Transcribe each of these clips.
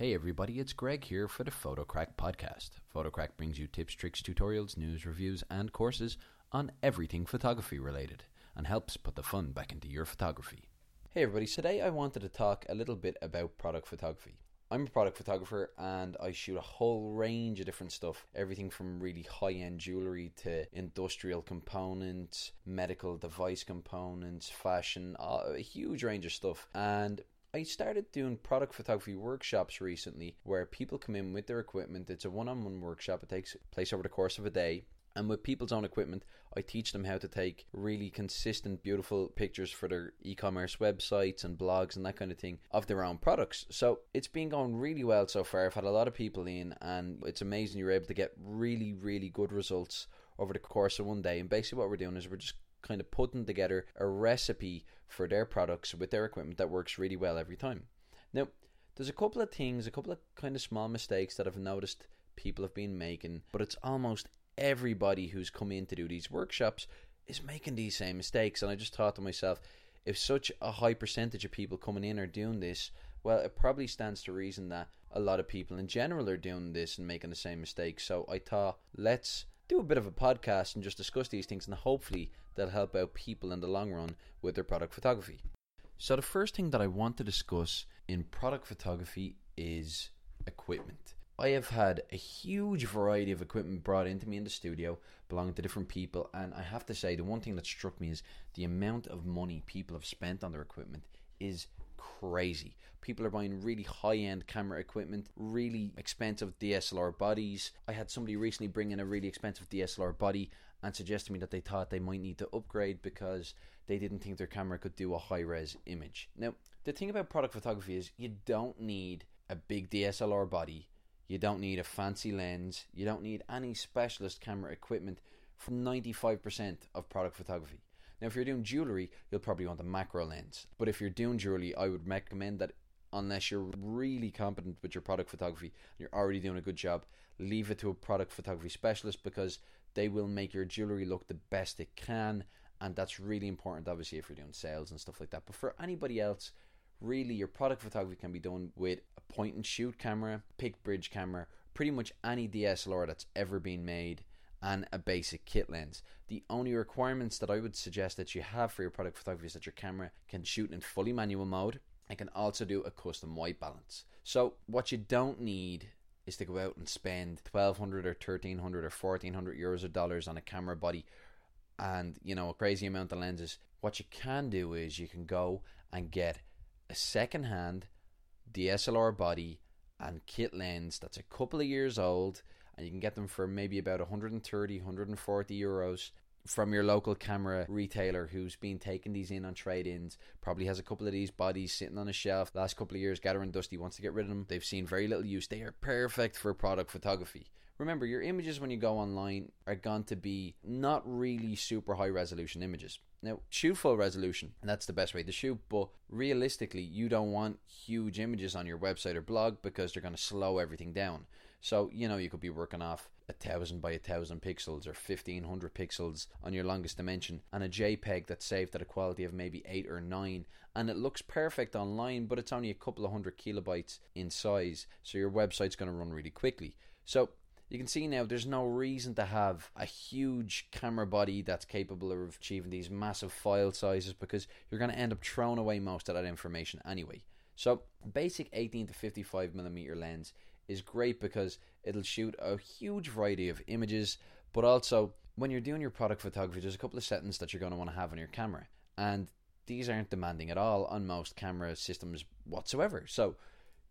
Hey everybody, it's Greg here for the PhotoCraic podcast. PhotoCraic brings you tips, tricks, tutorials, news, reviews, and courses on everything photography related and helps put the fun back into your photography. Hey everybody, today I wanted to talk a little bit about product photography. I'm a product photographer and I shoot a whole range of different stuff. Everything from really high end jewelry to industrial components, medical device components, fashion, uh, a huge range of stuff. And I started doing product photography workshops recently where people come in with their equipment. It's a one on one workshop, it takes place over the course of a day. And with people's own equipment, I teach them how to take really consistent, beautiful pictures for their e commerce websites and blogs and that kind of thing of their own products. So it's been going really well so far. I've had a lot of people in, and it's amazing you're able to get really, really good results over the course of one day. And basically, what we're doing is we're just kind of putting together a recipe for their products with their equipment that works really well every time. Now, there's a couple of things, a couple of kind of small mistakes that I've noticed people have been making, but it's almost everybody who's come in to do these workshops is making these same mistakes. And I just thought to myself, if such a high percentage of people coming in are doing this, well, it probably stands to reason that a lot of people in general are doing this and making the same mistakes. So I thought, let's do a bit of a podcast and just discuss these things, and hopefully that'll help out people in the long run with their product photography. So, the first thing that I want to discuss in product photography is equipment. I have had a huge variety of equipment brought into me in the studio, belonging to different people, and I have to say, the one thing that struck me is the amount of money people have spent on their equipment is crazy. People are buying really high end camera equipment, really expensive DSLR bodies. I had somebody recently bring in a really expensive DSLR body and suggest to me that they thought they might need to upgrade because they didn't think their camera could do a high res image. Now, the thing about product photography is you don't need a big DSLR body, you don't need a fancy lens, you don't need any specialist camera equipment for 95% of product photography. Now, if you're doing jewelry, you'll probably want a macro lens. But if you're doing jewelry, I would recommend that unless you're really competent with your product photography, you're already doing a good job, leave it to a product photography specialist because they will make your jewelry look the best it can. And that's really important, obviously, if you're doing sales and stuff like that. But for anybody else, really, your product photography can be done with a point and shoot camera, pick bridge camera, pretty much any DSLR that's ever been made and a basic kit lens. The only requirements that I would suggest that you have for your product photography is that your camera can shoot in fully manual mode and can also do a custom white balance. So, what you don't need is to go out and spend 1200 or 1300 or 1400 euros or dollars on a camera body and you know a crazy amount of lenses. What you can do is you can go and get a second hand DSLR body and kit lens that's a couple of years old and you can get them for maybe about 130 140 euros from your local camera retailer who's been taking these in on trade-ins probably has a couple of these bodies sitting on a shelf last couple of years gathering dusty wants to get rid of them. They've seen very little use. They are perfect for product photography. Remember your images when you go online are going to be not really super high resolution images. Now, shoot full resolution, and that's the best way to shoot, but realistically, you don't want huge images on your website or blog because they're going to slow everything down. So, you know, you could be working off a thousand by a thousand pixels or 1500 pixels on your longest dimension and a JPEG that's saved at a quality of maybe 8 or 9 and it looks perfect online but it's only a couple of hundred kilobytes in size so your website's going to run really quickly. So you can see now there's no reason to have a huge camera body that's capable of achieving these massive file sizes because you're going to end up throwing away most of that information anyway. So, basic 18 to 55 millimeter lens is great because it'll shoot a huge variety of images, but also when you're doing your product photography, there's a couple of settings that you're going to want to have on your camera, and these aren't demanding at all on most camera systems whatsoever. So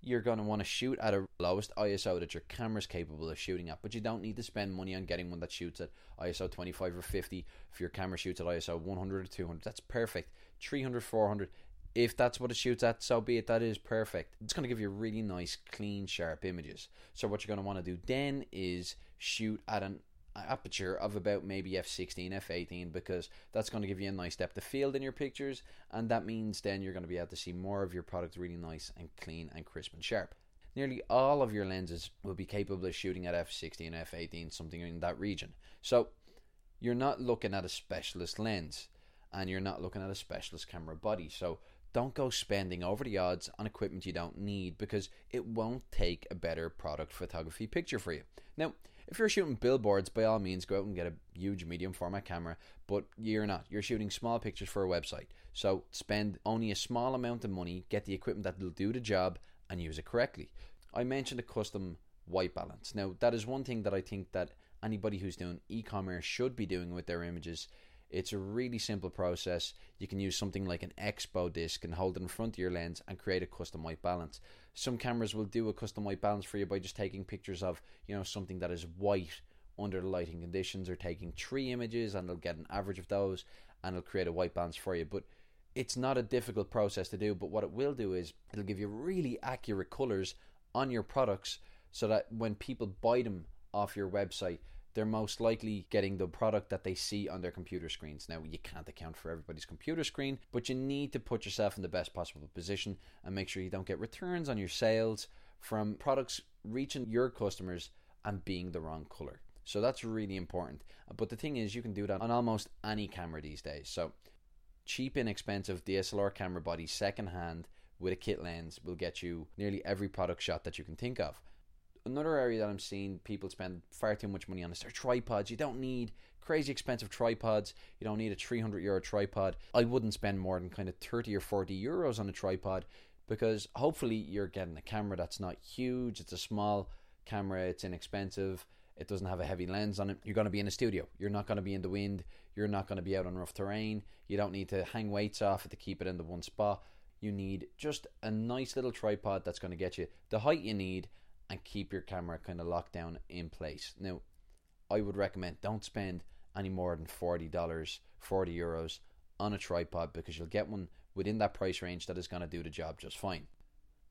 you're going to want to shoot at a lowest ISO that your camera's capable of shooting at, but you don't need to spend money on getting one that shoots at ISO 25 or 50. If your camera shoots at ISO 100 or 200, that's perfect. 300, 400, if that's what it shoots at, so be it. That is perfect. It's going to give you really nice, clean, sharp images. So what you're going to want to do then is shoot at an aperture of about maybe f16 f18 because that's going to give you a nice depth of field in your pictures and that means then you're going to be able to see more of your product really nice and clean and crisp and sharp nearly all of your lenses will be capable of shooting at f16 f18 something in that region so you're not looking at a specialist lens and you're not looking at a specialist camera body so don't go spending over the odds on equipment you don't need because it won't take a better product photography picture for you. Now, if you're shooting billboards, by all means, go out and get a huge medium format camera, but you're not. You're shooting small pictures for a website. So spend only a small amount of money, get the equipment that will do the job, and use it correctly. I mentioned a custom white balance. Now, that is one thing that I think that anybody who's doing e commerce should be doing with their images it's a really simple process. You can use something like an ExpoDisc and hold it in front of your lens and create a custom white balance. Some cameras will do a custom white balance for you by just taking pictures of, you know, something that is white under the lighting conditions or taking three images and they'll get an average of those and it'll create a white balance for you. But it's not a difficult process to do, but what it will do is it'll give you really accurate colors on your products so that when people buy them off your website, they're most likely getting the product that they see on their computer screens. Now, you can't account for everybody's computer screen, but you need to put yourself in the best possible position and make sure you don't get returns on your sales from products reaching your customers and being the wrong color. So that's really important. But the thing is, you can do that on almost any camera these days. So, cheap, inexpensive DSLR camera body, secondhand, with a kit lens will get you nearly every product shot that you can think of another area that I'm seeing people spend far too much money on is their tripods. You don't need crazy expensive tripods. You don't need a 300 euro tripod. I wouldn't spend more than kind of 30 or 40 euros on a tripod because hopefully you're getting a camera that's not huge. It's a small camera. It's inexpensive. It doesn't have a heavy lens on it. You're going to be in a studio. You're not going to be in the wind. You're not going to be out on rough terrain. You don't need to hang weights off it to keep it in the one spot. You need just a nice little tripod that's going to get you the height you need and keep your camera kind of locked down in place. Now, I would recommend don't spend any more than $40, 40 euros on a tripod because you'll get one within that price range that is going to do the job just fine.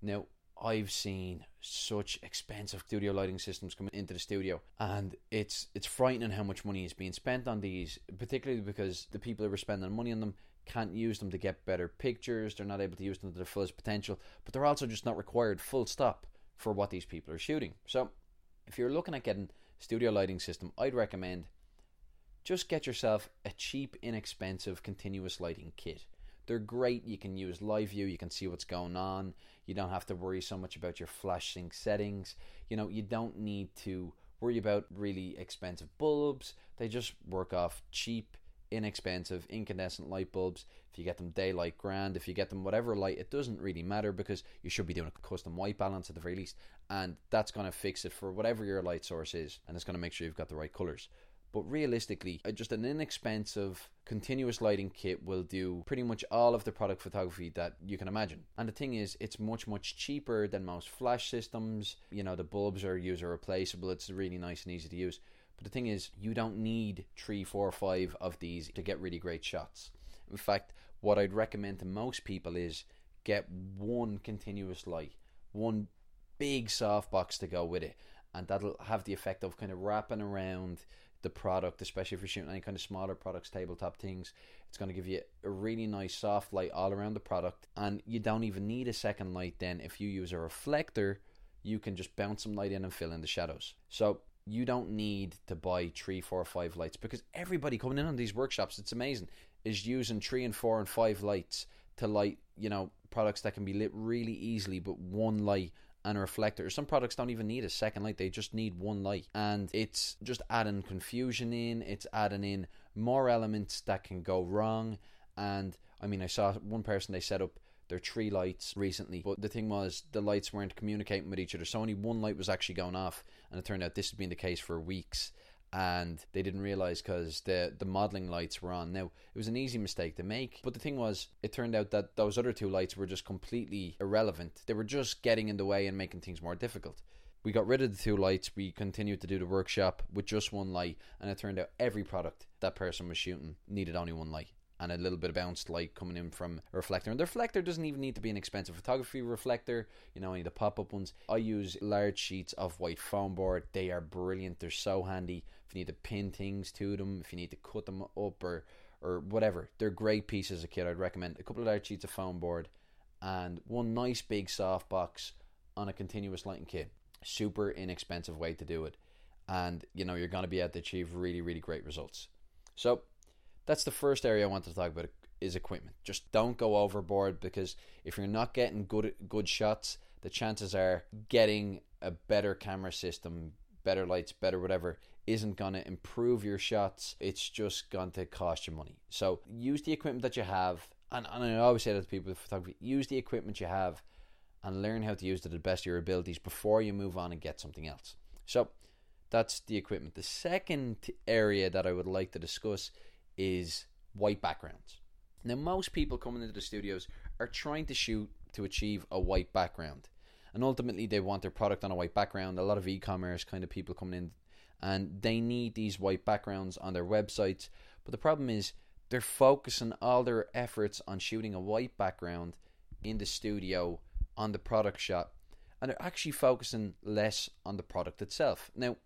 Now, I've seen such expensive studio lighting systems coming into the studio, and it's it's frightening how much money is being spent on these, particularly because the people who are spending money on them can't use them to get better pictures. They're not able to use them to their fullest potential, but they're also just not required. Full stop for what these people are shooting. So, if you're looking at getting studio lighting system, I'd recommend just get yourself a cheap, inexpensive continuous lighting kit. They're great. You can use live view. You can see what's going on. You don't have to worry so much about your flash sync settings. You know, you don't need to worry about really expensive bulbs. They just work off cheap inexpensive incandescent light bulbs. If you get them daylight grand, if you get them whatever light, it doesn't really matter because you should be doing a custom white balance at the very least, and that's going to fix it for whatever your light source is, and it's going to make sure you've got the right colors. But realistically, uh, just an inexpensive continuous lighting kit will do pretty much all of the product photography that you can imagine. And the thing is, it's much, much cheaper than most flash systems. You know, the bulbs are user replaceable, it's really nice and easy to use. But the thing is, you don't need three, four, five of these to get really great shots. In fact, what I'd recommend to most people is get one continuous light, one big softbox to go with it, and that'll have the effect of kind of wrapping around the product, especially if you're shooting any kind of smaller products, tabletop things. It's going to give you a really nice soft light all around the product, and you don't even need a second light. Then, if you use a reflector, you can just bounce some light in and fill in the shadows. So you don't need to buy three, four, five lights because everybody coming in on these workshops, it's amazing, is using three and four and five lights to light, you know, products that can be lit really easily, but one light and a reflector. Some products don't even need a second light, they just need one light. And it's just adding confusion in, it's adding in more elements that can go wrong. And I mean, I saw one person they set up their tree lights recently. But the thing was, the lights weren't communicating with each other. So only one light was actually going off. And it turned out this had been the case for weeks. And they didn't realize because the, the modeling lights were on. Now, it was an easy mistake to make. But the thing was, it turned out that those other two lights were just completely irrelevant. They were just getting in the way and making things more difficult. We got rid of the two lights. We continued to do the workshop with just one light, and it turned out every product that person was shooting needed only one light and a little bit of bounced light coming in from a reflector. And the reflector doesn't even need to be an expensive photography reflector, you know, any of the pop up ones. I use large sheets of white foam board. They are brilliant, they're so handy. If you need to pin things to them, if you need to cut them up or or whatever, they're great pieces of kit. I'd recommend a couple of large sheets of foam board and one nice big soft box on a continuous lighting kit. Super inexpensive way to do it. And you know, you're going to be able to achieve really, really great results. So, that's the first area I wanted to talk about is equipment. Just don't go overboard because if you're not getting good good shots, the chances are getting a better camera system, better lights, better whatever isn't going to improve your shots. It's just going to cost you money. So use the equipment that you have. And, and I always say that to people use the equipment you have and learn how to use it to the best of your abilities before you move on and get something else. So that's the equipment. The second area that I would like to discuss is white backgrounds. Now, most people coming into the studios are trying to shoot to achieve a white background. And ultimately, they want their product on a white background. A lot of e commerce kind of people coming in and they need these white backgrounds on their websites. But the problem is, they're focusing all their efforts on shooting a white background in the studio on the product shot, and they're actually focusing less on the product itself. Now,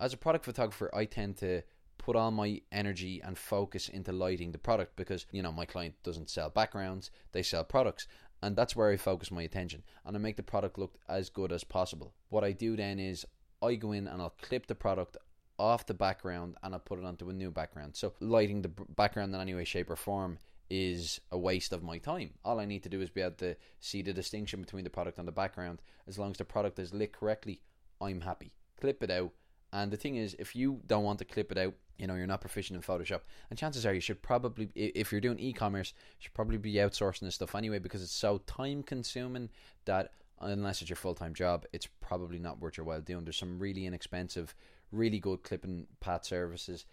as a product photographer, I tend to put all my energy and focus into lighting the product because you know my client doesn't sell backgrounds they sell products and that's where I focus my attention and I make the product look as good as possible what I do then is I go in and I'll clip the product off the background and I'll put it onto a new background so lighting the background in any way shape or form is a waste of my time. All I need to do is be able to see the distinction between the product and the background. As long as the product is lit correctly, I'm happy. Clip it out. And the thing is, if you don't want to clip it out, you know, you're not proficient in Photoshop, and chances are you should probably, if you're doing e-commerce, you should probably be outsourcing this stuff anyway because it's so time consuming that unless it's your full time job, it's probably not worth your while doing. There's some really inexpensive, really good clipping path services,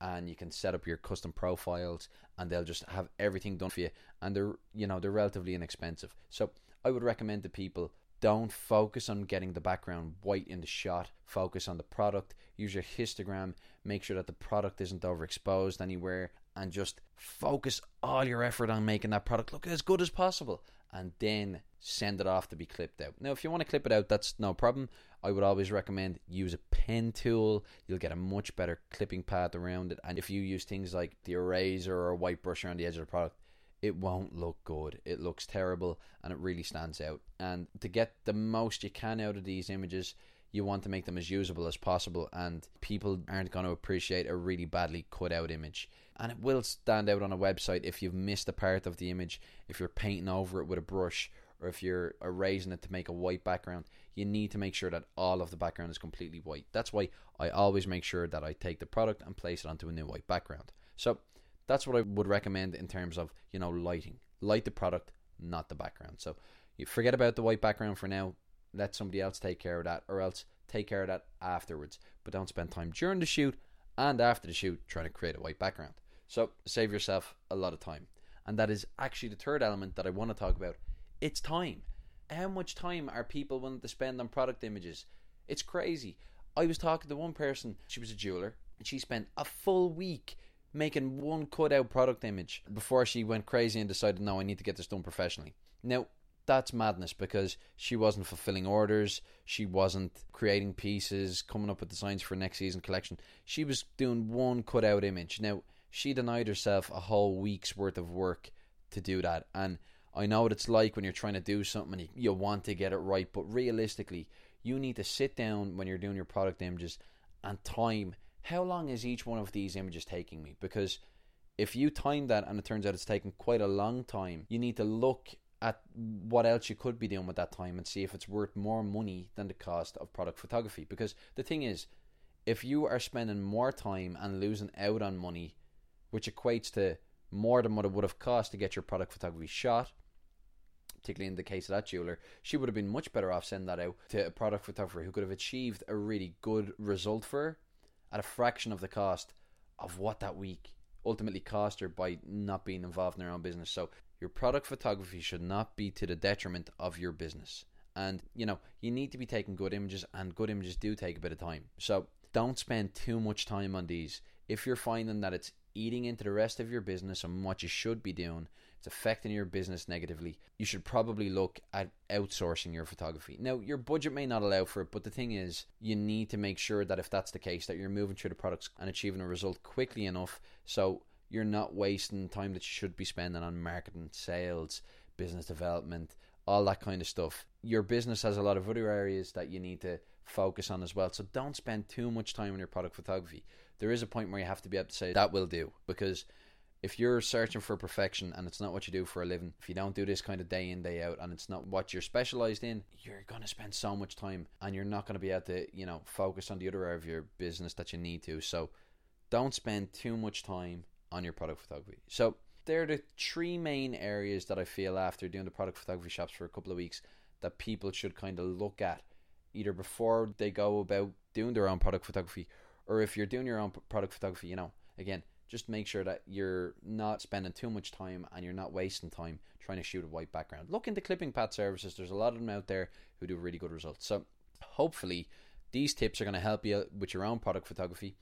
and you can set up your custom profiles, and they'll just have everything done for you, and they're you know they're relatively inexpensive. So I would recommend to people don't focus on getting the background white in the shot. Focus on the product. Use your histogram. Make sure that the product isn't overexposed anywhere. And just focus all your effort on making that product look as good as possible. And then send it off to be clipped out. Now, if you want to clip it out, that's no problem. I would always recommend use a pen tool. You'll get a much better clipping path around it. And if you use things like the eraser or a white brush around the edge of the product, it won't look good. It looks terrible and it really stands out. And to get the most you can out of these images, you want to make them as usable as possible. And people aren't going to appreciate a really badly cut out image. And it will stand out on a website if you've missed a part of the image, if you're painting over it with a brush, or if you're erasing it to make a white background. You need to make sure that all of the background is completely white. That's why I always make sure that I take the product and place it onto a new white background. So that's what I would recommend in terms of you know lighting. Light the product, not the background. So you forget about the white background for now. Let somebody else take care of that, or else take care of that afterwards. But don't spend time during the shoot and after the shoot trying to create a white background. So save yourself a lot of time. And that is actually the third element that I want to talk about. It's time. How much time are people willing to spend on product images? It's crazy. I was talking to one person, she was a jeweler, and she spent a full week making one cutout product image before she went crazy and decided, no, I need to get this done professionally. Now, that's madness because she wasn't fulfilling orders, she wasn't creating pieces, coming up with designs for next season collection. She was doing one cutout image. Now, she denied herself a whole week's worth of work to do that. And I know what it's like when you're trying to do something and you, you want to get it right, but realistically, you need to sit down when you're doing your product images and time how long is each one of these images taking me? Because if you time that and it turns out it's taking quite a long time, you need to look at what else you could be doing with that time and see if it's worth more money than the cost of product photography. Because the thing is, if you are spending more time and losing out on money, which equates to more than what it would have cost to get your product photography shot, particularly in the case of that jeweler, she would have been much better off sending that out to a product photographer who could have achieved a really good result for her at a fraction of the cost of what that week ultimately cost her by not being involved in her own business. So your product photography should not be to the detriment of your business. And you know, you need to be taking good images and good images do take a bit of time. So don't spend too much time on these. If you're finding that it's eating into the rest of your business and what you should be doing, it's affecting your business negatively, you should probably look at outsourcing your photography. Now, your budget may not allow for it, but the thing is, you need to make sure that if that's the case, that you're moving through the products and achieving a result quickly enough so you're not wasting time that you should be spending on marketing, sales, business development, all that kind of stuff. Your business has a lot of other areas that you need to focus on as well. So don't spend too much time on your product photography. There is a point where you have to be able to say that will do because if you're searching for perfection and it's not what you do for a living, if you don't do this kind of day in, day out, and it's not what you're specialized in, you're going to spend so much time and you're not going to be able to, you know, focus on the other area of your business that you need to. So don't spend too much time on your product photography. So they're the three main areas that I feel after doing the product photography shops for a couple of weeks that people should kind of look at either before they go about doing their own product photography or if you're doing your own product photography, you know, again, just make sure that you're not spending too much time and you're not wasting time trying to shoot a white background. Look into clipping path services. There's a lot of them out there who do really good results. So hopefully these tips are going to help you with your own product photography.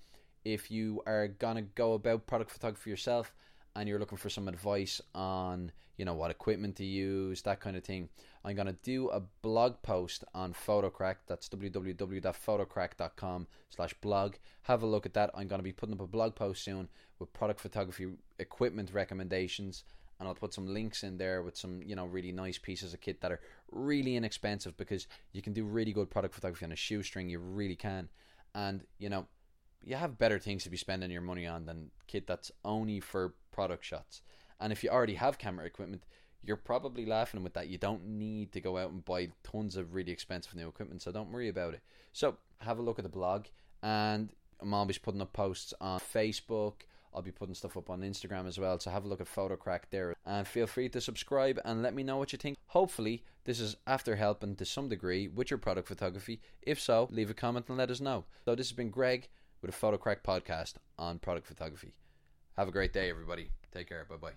If you are going to go about product photography yourself and you're looking for some advice on, you know, what equipment to use, that kind of thing, I'm going to do a blog post on PhotoCraic. That's www.photocraic.com slash blog. Have a look at that. I'm going to be putting up a blog post soon with product photography equipment recommendations and I'll put some links in there with some, you know, really nice pieces of kit that are really inexpensive because you can do really good product photography on a shoestring. You really can. And, you know, you have better things to be spending your money on than kit that's only for product shots. And if you already have camera equipment, you're probably laughing with that. You don't need to go out and buy tons of really expensive new equipment, so don't worry about it. So have a look at the blog, and I'm always putting up posts on Facebook. I'll be putting stuff up on Instagram as well, so have a look at PhotoCraic there. And feel free to subscribe and let me know what you think. Hopefully, this is after helping to some degree with your product photography. If so, leave a comment and let us know. So, this has been Greg with a PhotoCraic podcast on product photography. Have a great day, everybody. Take care. Bye bye.